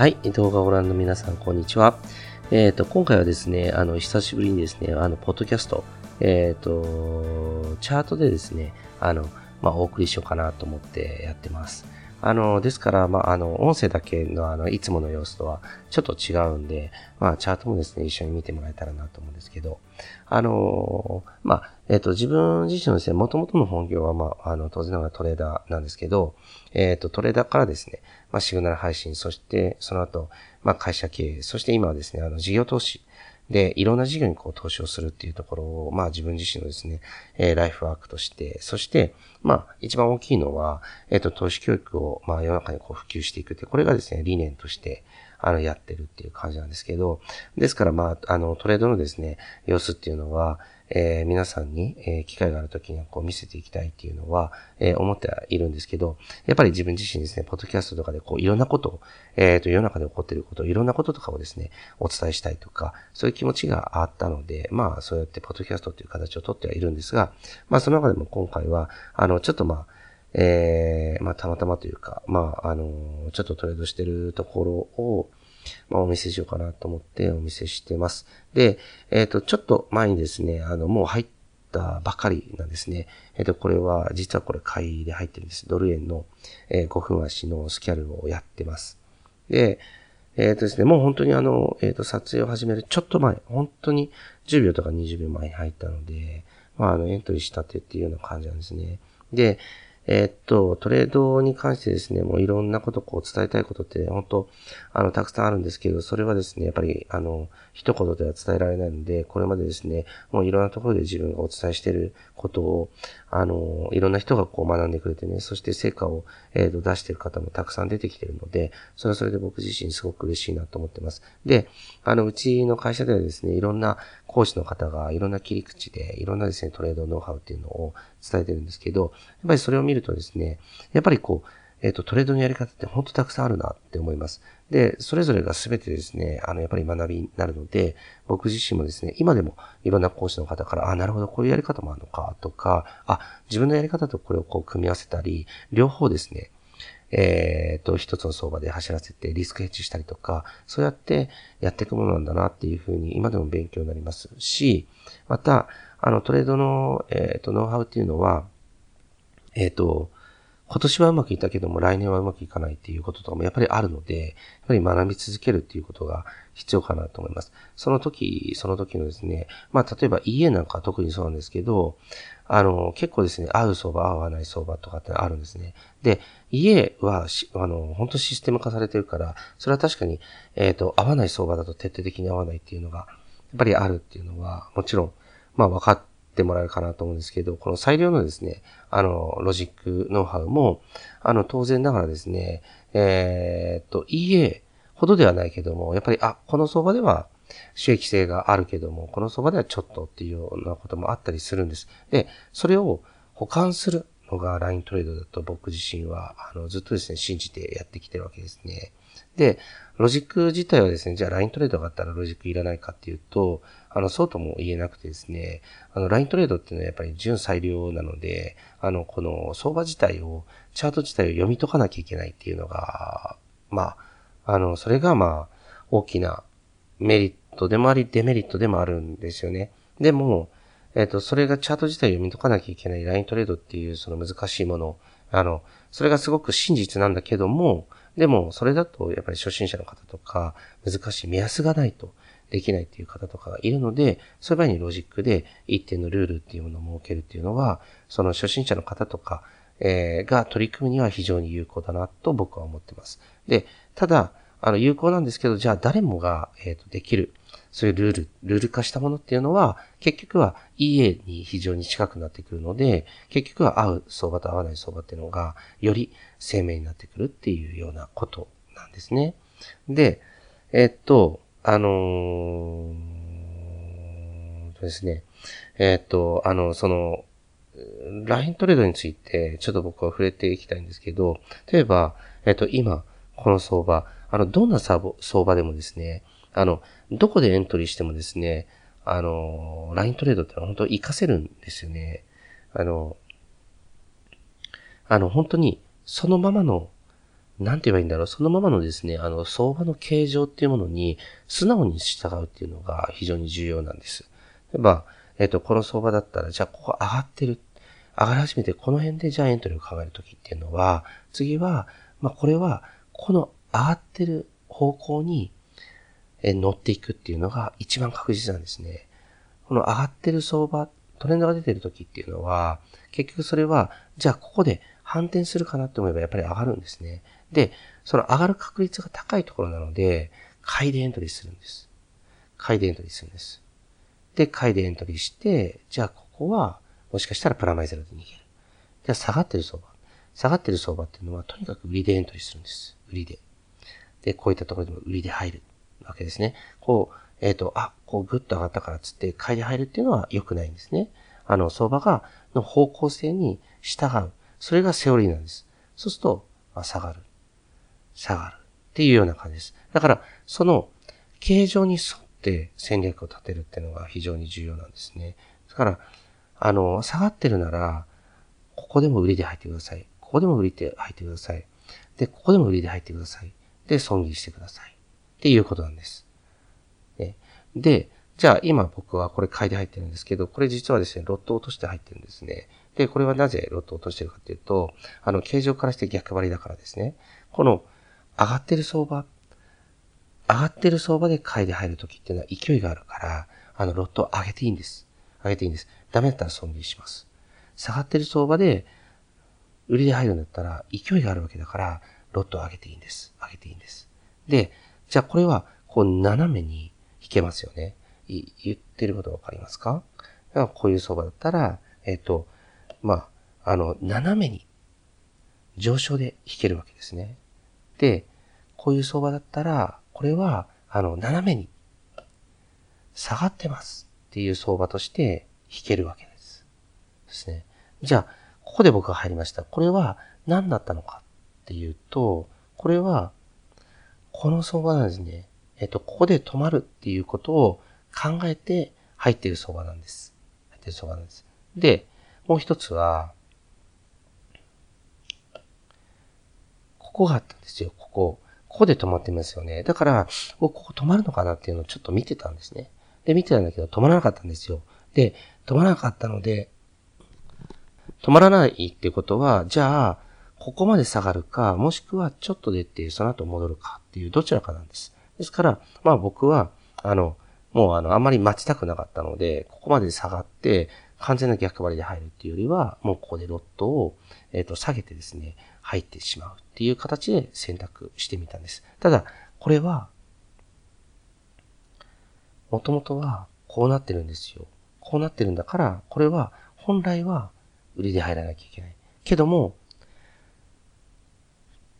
はい、動画をご覧の皆さん、こんにちは。えっ、ー、と、今回はですね、あの、久しぶりにですね、あの、ポッドキャスト、えっ、ー、と、チャートでですね、あの、まあ、お送りしようかなと思ってやってます。あの、ですから、まあ、あの、音声だけの、あの、いつもの様子とはちょっと違うんで、まあ、チャートもですね、一緒に見てもらえたらなと思うんですけど、あの、まあ、えっ、と、自分自身のですね、元々の本業は、まあ、あの、当然ながらトレーダーなんですけど、えっ、と、トレーダーからですね、まあ、シグナル配信、そして、その後、まあ、会社経営、そして今はですね、あの、事業投資、で、いろんな事業にこう投資をするっていうところを、まあ自分自身のですね、えー、ライフワークとして、そして、まあ一番大きいのは、えっ、ー、と、投資教育を、まあ世の中にこう普及していくって、これがですね、理念として、あの、やってるっていう感じなんですけど、ですからまあ、あの、トレードのですね、様子っていうのは、えー、皆さんに、えー、機会があるときにはこう見せていきたいっていうのは、えー、思ってはいるんですけど、やっぱり自分自身ですね、ポッドキャストとかでこういろんなことを、えっ、と、世の中で起こっていること、いろんなこととかをですね、お伝えしたいとか、そういう気持ちがあったので、まあ、そうやってポッドキャストっていう形をとってはいるんですが、まあ、その中でも今回は、あの、ちょっとまあ、えー、まあ、たまたまというか、まあ、あの、ちょっとトレードしてるところを、まあ、お見せしようかなと思ってお見せしてます。で、えっ、ー、と、ちょっと前にですね、あの、もう入ったばかりなんですね。えっ、ー、と、これは、実はこれ買いで入ってるんです。ドル円の、えー、5分足のスキャルをやってます。で、えっ、とですね、もう本当にあの、えっ、と、撮影を始めるちょっと前、本当に10秒とか20秒前に入ったので、まあ、あの、エントリーしたてっていうような感じなんですね。で、えー、っと、トレードに関してですね、もういろんなことこう伝えたいことって、本当あの、たくさんあるんですけど、それはですね、やっぱり、あの、一言では伝えられないので、これまでですね、もういろんなところで自分がお伝えしていることを、あの、いろんな人がこう学んでくれてね、そして成果を、えー、と出している方もたくさん出てきているので、それはそれで僕自身すごく嬉しいなと思ってます。で、あの、うちの会社ではですね、いろんな講師の方がいろんな切り口で、いろんなですね、トレードノウハウっていうのを伝えてるんですけど、やっぱりそれを見るとですね、やっぱりこう、えっ、ー、と、トレードのやり方って本当たくさんあるなって思います。で、それぞれが全てですね、あの、やっぱり学びになるので、僕自身もですね、今でもいろんな講師の方から、あ、なるほど、こういうやり方もあるのか、とか、あ、自分のやり方とこれをこう組み合わせたり、両方ですね、えっ、ー、と、一つの相場で走らせてリスクヘッジしたりとか、そうやってやっていくものなんだなっていうふうに今でも勉強になりますし、また、あの、トレードの、えっ、ー、と、ノウハウっていうのは、えっ、ー、と、今年はうまくいったけども来年はうまくいかないっていうこととかもやっぱりあるので、やっぱり学び続けるっていうことが必要かなと思います。その時、その時のですね、まあ例えば家なんか特にそうなんですけど、あの、結構ですね、合う相場、合わない相場とかってあるんですね。で、家は、あの、本当システム化されてるから、それは確かに、えっ、ー、と、合わない相場だと徹底的に合わないっていうのが、やっぱりあるっていうのは、もちろん、まあ分かってもらえるかなと思うんですけど、この裁量のですね、あの、ロジックノウハウも、あの、当然ながらですね、えー、っと、EA ほどではないけども、やっぱり、あ、この相場では収益性があるけども、この相場ではちょっとっていうようなこともあったりするんです。で、それを保管するのがライントレードだと僕自身は、あの、ずっとですね、信じてやってきてるわけですね。で、ロジック自体はですね、じゃあライントレードがあったらロジックいらないかっていうと、あの、そうとも言えなくてですね、あの、ライントレードっていうのはやっぱり純裁量なので、あの、この相場自体を、チャート自体を読み解かなきゃいけないっていうのが、まあ、あの、それがまあ、大きなメリットでもあり、デメリットでもあるんですよね。でも、えっ、と、それがチャート自体を読み解かなきゃいけないライントレードっていうその難しいもの、あの、それがすごく真実なんだけども、でも、それだと、やっぱり初心者の方とか、難しい目安がないとできないっていう方とかがいるので、そういう場合にロジックで一定のルールっていうものを設けるっていうのは、その初心者の方とか、えー、が取り組むには非常に有効だなと僕は思ってます。で、ただ、あの、有効なんですけど、じゃあ誰もが、えっ、ー、と、できる。そういうルール、ルール化したものっていうのは、結局は EA に非常に近くなってくるので、結局は合う相場と合わない相場っていうのが、より鮮明になってくるっていうようなことなんですね。で、えっと、あのー、ですね、えっと、あの、その、ライントレードについて、ちょっと僕は触れていきたいんですけど、例えば、えっと、今、この相場、あの、どんな相場でもですね、あの、どこでエントリーしてもですね、あの、ライントレードってのは本当活かせるんですよね。あの、あの、本当にそのままのなんて言えばいいんだろう、そのままのですね、あの、相場の形状っていうものに素直に従うっていうのが非常に重要なんです。例えば、えっ、と、この相場だったら、じゃあここ上がってる。上がり始めて、この辺でじゃあエントリーを考えるときっていうのは、次は、まあ、これは、この上がってる方向にえ乗っていくっていうのが一番確実なんですね。この上がってる相場、トレンドが出てる時っていうのは、結局それは、じゃあここで反転するかなって思えばやっぱり上がるんですね。で、その上がる確率が高いところなので、買いでエントリーするんです。買いでエントリーするんです。で、買いでエントリーして、じゃあここは、もしかしたらプラマイゼロで逃げる。じゃあ下がってる相場。下がってる相場っていうのは、とにかく売りでエントリーするんです。売りで。で、こういったところでも売りで入るわけですね。こう、えっ、ー、と、あ、こうグッと上がったからつって買いで入るっていうのは良くないんですね。あの、相場が、の方向性に従う。それがセオリーなんです。そうすると、まあ、下がる。下がる。っていうような感じです。だから、その、形状に沿って戦略を立てるっていうのが非常に重要なんですね。だから、あの、下がってるなら、ここでも売りで入ってください。ここでも売りで入ってください。で、ここでも売りで入ってください。で、損切りしてください。っていうことなんです。ね、で、じゃあ今僕はこれ買いで入ってるんですけど、これ実はですね、ロット落として入ってるんですね。で、これはなぜロット落としてるかっていうと、あの、形状からして逆張りだからですね。この上がってる相場、上がってる相場で買いで入るときっていうのは勢いがあるから、あの、ロットを上げていいんです。上げていいんです。ダメだったら損切りします。下がってる相場で、売りで入るんだったら勢いがあるわけだから、ロットを上げていいんです。上げていいんです。で、じゃあこれは、こう斜めに引けますよね。言ってることわかりますか？だからこういう相場だったら、えっ、ー、と、まあ、あの、斜めに上昇で引けるわけですね。で、こういう相場だったら、これは、あの、斜めに下がってますっていう相場として引けるわけです。ですね。じゃあ、ここで僕が入りました。これは何だったのかっていうと、これは、この相場なんですね。えっと、ここで止まるっていうことを考えて入っている相場なんです。入っている相場なんです。で、もう一つは、ここがあったんですよ、ここ。ここで止まってますよね。だから、ここ止まるのかなっていうのをちょっと見てたんですね。で、見てたんだけど、止まらなかったんですよ。で、止まらなかったので、止まらないってことは、じゃあ、ここまで下がるか、もしくはちょっと出て、その後戻るかっていうどちらかなんです。ですから、まあ僕は、あの、もうあの、あんまり待ちたくなかったので、ここまで下がって、完全な逆張りで入るっていうよりは、もうここでロットを、えっ、ー、と、下げてですね、入ってしまうっていう形で選択してみたんです。ただ、これは、もともとはこうなってるんですよ。こうなってるんだから、これは本来は売りで入らなきゃいけない。けども、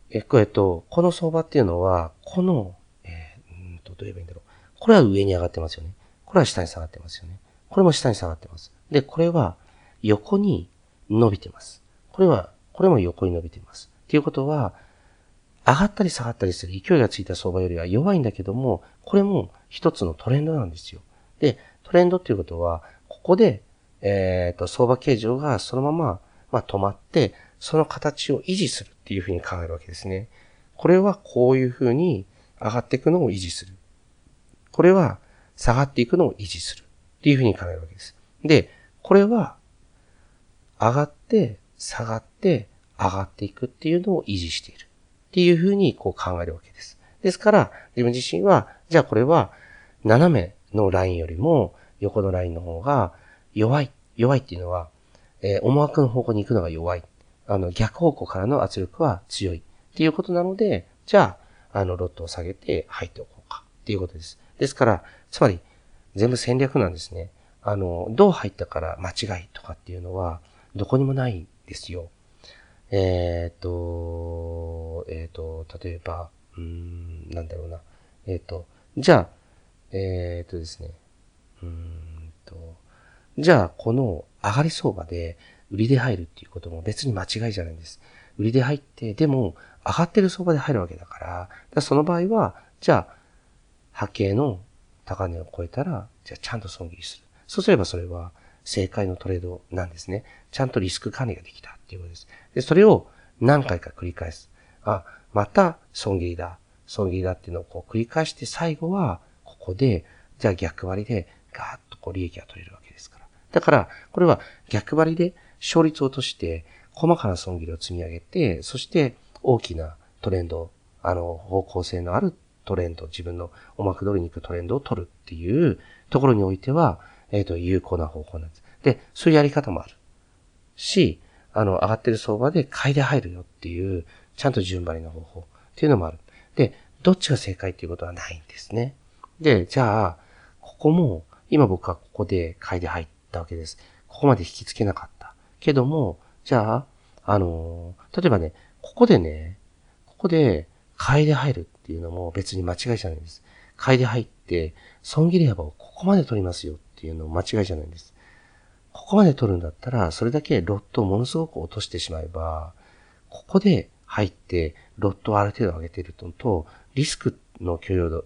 えっと、この相場っていうのは、この、えー、うんと、どう言えばいいんだろう。これは上に上がってますよね。これは下に下がってますよね。これも下に下がってます。で、これは横に伸びてます。これは、これも横に伸びてます。っていうことは、上がったり下がったりする勢いがついた相場よりは弱いんだけども、これも一つのトレンドなんですよ。で、トレンドっていうことは、ここで、えっ、ー、と、相場形状がそのまま、まあ、止まって、その形を維持するっていうふうに考えるわけですね。これはこういうふうに上がっていくのを維持する。これは下がっていくのを維持する。っていうふうに考えるわけです。で、これは上がって、下がって、上がっていくっていうのを維持している。っていうふうにこう考えるわけです。ですから、自分自身は、じゃあこれは斜めのラインよりも横のラインの方が弱い。弱いっていうのは、えー、思惑の方向に行くのが弱い。あの、逆方向からの圧力は強い。っていうことなので、じゃあ、あの、ロットを下げて入っておこうか。っていうことです。ですから、つまり、全部戦略なんですね。あの、どう入ったから間違いとかっていうのは、どこにもないんですよ。えっ、ー、と、えっ、ー、と、例えば、うん、なんだろうな。えっ、ー、と、じゃあ、えっ、とですね。うんと、じゃあ、この上がり相場で売りで入るっていうことも別に間違いじゃないんです。売りで入って、でも、上がってる相場で入るわけだから、からその場合は、じゃあ、波形の高値を超えたら、じゃあちゃんと損切りする。そうすればそれは正解のトレードなんですね。ちゃんとリスク管理ができたっていうことです。で、それを何回か繰り返す。あ、また損切りだ、損切りだっていうのをこう繰り返して最後は、ここで、じゃあ逆割りでガーッとこう利益が取れるわけですから。だから、これは逆張りで勝率を落として、細かな損切りを積み上げて、そして大きなトレンド、あの、方向性のあるトレンド、自分のおまく通りに行くトレンドを取るっていうところにおいては、えっ、ー、と、有効な方法なんです。で、そういうやり方もある。し、あの、上がってる相場で買いで入るよっていう、ちゃんと順張りの方法っていうのもある。で、どっちが正解っていうことはないんですね。で、じゃあ、ここも、今僕はここで買いで入ったわけです。ここまで引きつけなかった。けども、じゃあ、あの例えばね、ここでね、ここで買いで入るっていうのも別に間違いじゃないです。買いで入って、損切り幅をここまで取りますよっっていうのも間違いじゃないんです。ここまで取るんだったら、それだけロットをものすごく落としてしまえば、ここで入って、ロットをある程度上げているのと、リスクの許容度、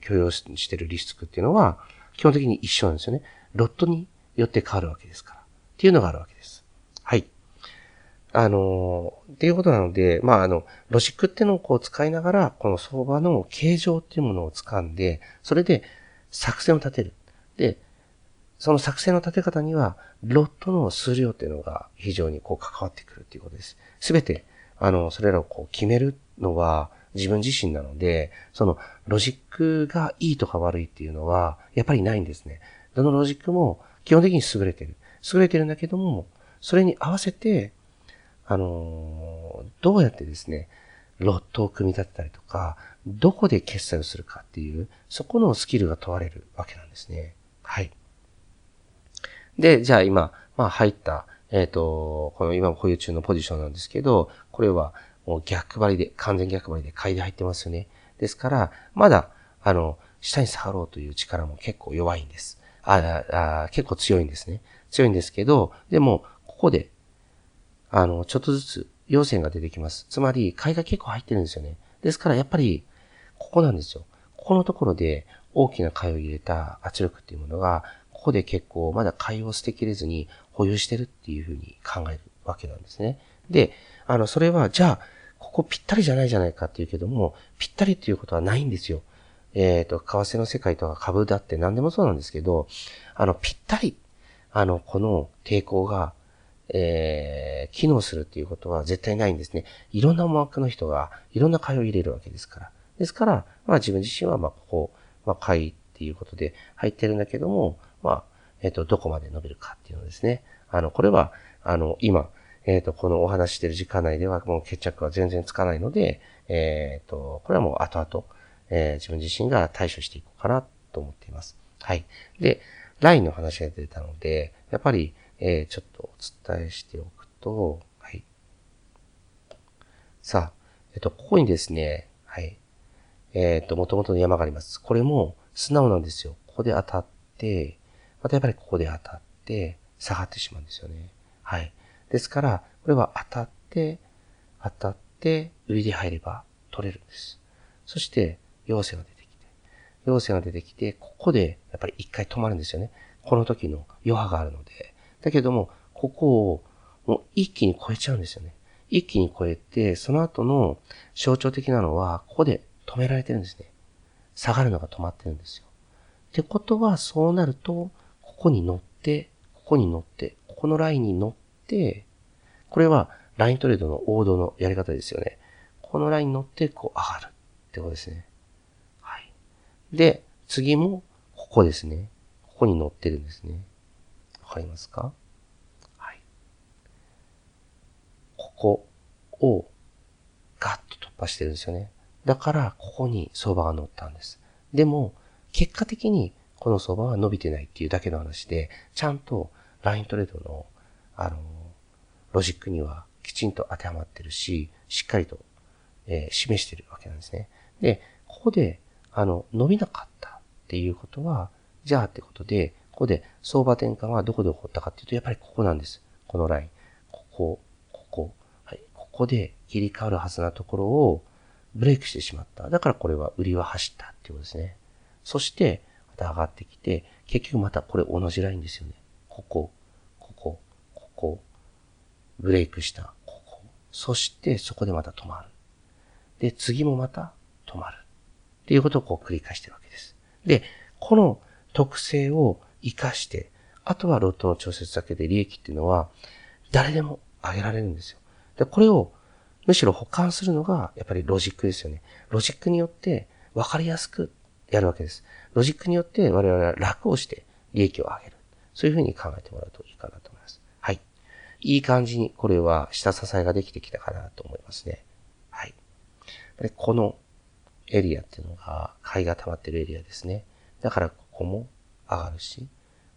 許容してるリスクっていうのは、基本的に一緒なんですよね。ロットによって変わるわけですから。っていうのがあるわけです。はい。あのー、っていうことなので、まあ、あの、ロジックっていうのをこう使いながら、この相場の形状っていうものを掴んで、それで作戦を立てる。で、その作戦の立て方には、ロットの数量っていうのが非常にこう関わってくるっていうことです。すべて、あの、それらをこう決めるのは自分自身なので、そのロジックがいいとか悪いっていうのは、やっぱりないんですね。どのロジックも基本的に優れてる。優れてるんだけども、それに合わせて、あの、どうやってですね、ロットを組み立てたりとか、どこで決済をするかっていう、そこのスキルが問われるわけなんですね。はい。で、じゃあ今、まあ入った、えっ、ー、と、この今保有中のポジションなんですけど、これはもう逆張りで、完全逆張りで買いで入ってますよね。ですから、まだ、あの、下に下がろうという力も結構弱いんです。ああ結構強いんですね。強いんですけど、でも、ここで、あの、ちょっとずつ、陽線が出てきます。つまり、買いが結構入ってるんですよね。ですから、やっぱり、ここなんですよ。ここのところで、大きな買いを入れた圧力っていうものが、ここで結構まだ買いを捨てきれずに保有してるっていうふうに考えるわけなんですね。で、あの、それは、じゃあ、ここぴったりじゃないじゃないかっていうけども、ぴったりっていうことはないんですよ。えっ、ー、と、為替の世界とか株だって何でもそうなんですけど、あの、ぴったり、あの、この抵抗が、えー、機能するっていうことは絶対ないんですね。いろんな思惑の人が、いろんな買いを入れるわけですから。ですから、まあ自分自身は、まあここ、まあ買いっていうことで入ってるんだけども、まあ、えっ、ー、と、どこまで伸びるかっていうのですね。あの、これは、あの、今、えっ、ー、と、このお話してる時間内ではもう決着は全然つかないので、えっ、ー、と、これはもう後々、え、自分自身が対処していこうかなと思っています。はい。で、ラインの話が出たので、やっぱり、えー、ちょっとお伝えしておくと、はい。さあ、えっ、と、ここにですね、はい。えっ、と、元々の山があります。これも素直なんですよ。ここで当たって、またやっぱりここで当たって、下がってしまうんですよね。はい。ですから、これは当たって、当たって、売りで入れば取れるんです。そして、陽線が出てきて、陽線が出てきて、ここでやっぱり一回止まるんですよね。この時の余波があるので。だけども、ここをもう一気に超えちゃうんですよね。一気に超えて、その後の象徴的なのは、ここで止められてるんですね。下がるのが止まってるんですよ。ってことは、そうなると、ここに乗って、ここに乗って、ここのラインに乗って、これはライントレードの王道のやり方ですよね。このラインに乗って、こう上がるってことですね。はい。で、次も、ここですね。ここに乗ってるんですね。わかりますか？はい。ここをガッと突破してるんですよね。だから、ここに相場が乗ったんです。でも、結果的にこの相場は伸びてないっていうだけの話で、ちゃんとライントレードの、あの、ロジックにはきちんと当てはまってるし、しっかりと、えー、示してるわけなんですね。で、ここで、あの、伸びなかったっていうことは、じゃあってことで、ここで相場転換はどこで起こったかっていうと、やっぱりここなんです。このライン。ここ、ここ。はい。ここで切り替わるはずなところをブレイクしてしまった。だからこれは売りは走ったっていうことですね。そして、また上がってきて、結局またこれ同じラインですよね。ここ、ここ、ここ、ブレイクした、ここ。そしてそこでまた止まる。で、次もまた止まる。っていうことをこう繰り返してるわけです。で、この特性を活かして、あとはロットの調節だけで利益っていうのは、誰でも上げられるんですよ。で、これをむしろ補完するのが、やっぱりロジックですよね。ロジックによって分かりやすくやるわけです。ロジックによって我々は楽をして利益を上げる。そういうふうに考えてもらうといいかなと思います。はい。いい感じに、これは下支えができてきたかなと思いますね。はい。でこのエリアっていうのが、買いが溜まってるエリアですね。だからここも上がるし、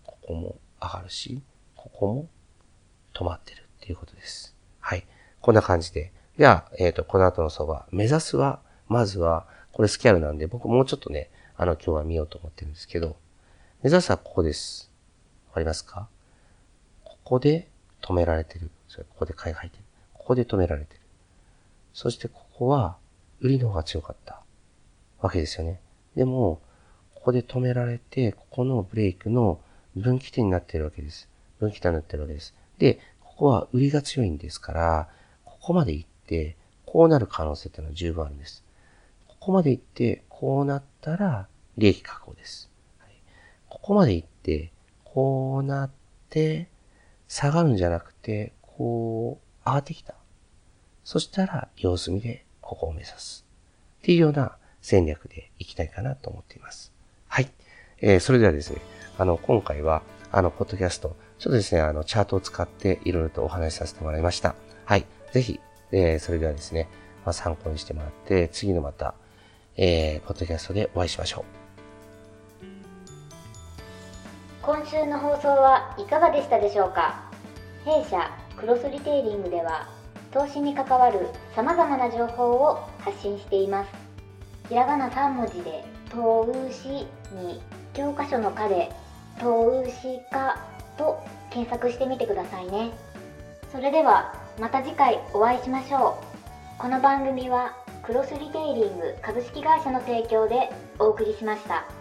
ここも上がるし、ここも止まってるっていうことです。はい。こんな感じで。じゃあ、えっ、ー、と、この後の相場、目指すは、まずは、これスキャルなんで、僕もうちょっとね、あの、今日は見ようと思ってるんですけど、目指すはここです。わかりますか？ここで止められてる。それここで買いが入ってる。ここで止められてる。そしてここは、売りの方が強かったわけですよね。でも、ここで止められて、ここのブレイクの分岐点になってるわけです。分岐点になってるわけです。で、ここは売りが強いんですから、ここまで行って、こうなる可能性っていうのは十分あるんです。ここまで行って、こうなったら、利益確保です。はい、ここまで行って、こうなって、下がるんじゃなくて、こう、上がってきた。そしたら、様子見で、ここを目指す。っていうような戦略でいきたいかなと思っています。はい。えー、それではですね、あの、今回は、あの、ポッドキャスト、ちょっとですね、あの、チャートを使っていろいろとお話しさせてもらいました。はい。ぜひ、えー、それではですね、まあ、参考にしてもらって、次のまた、えー、ポッドキャストでお会いしましょう。今週の放送はいかがでしたでしょうか？弊社クロスリテイリングでは投資に関わるさまざまな情報を発信しています。ひらがな3文字で「投資」に教科書の「科」で「投資家」と検索してみてくださいね。それではまた次回お会いしましょう。この番組はクロスリテイリング株式会社の提供でお送りしました。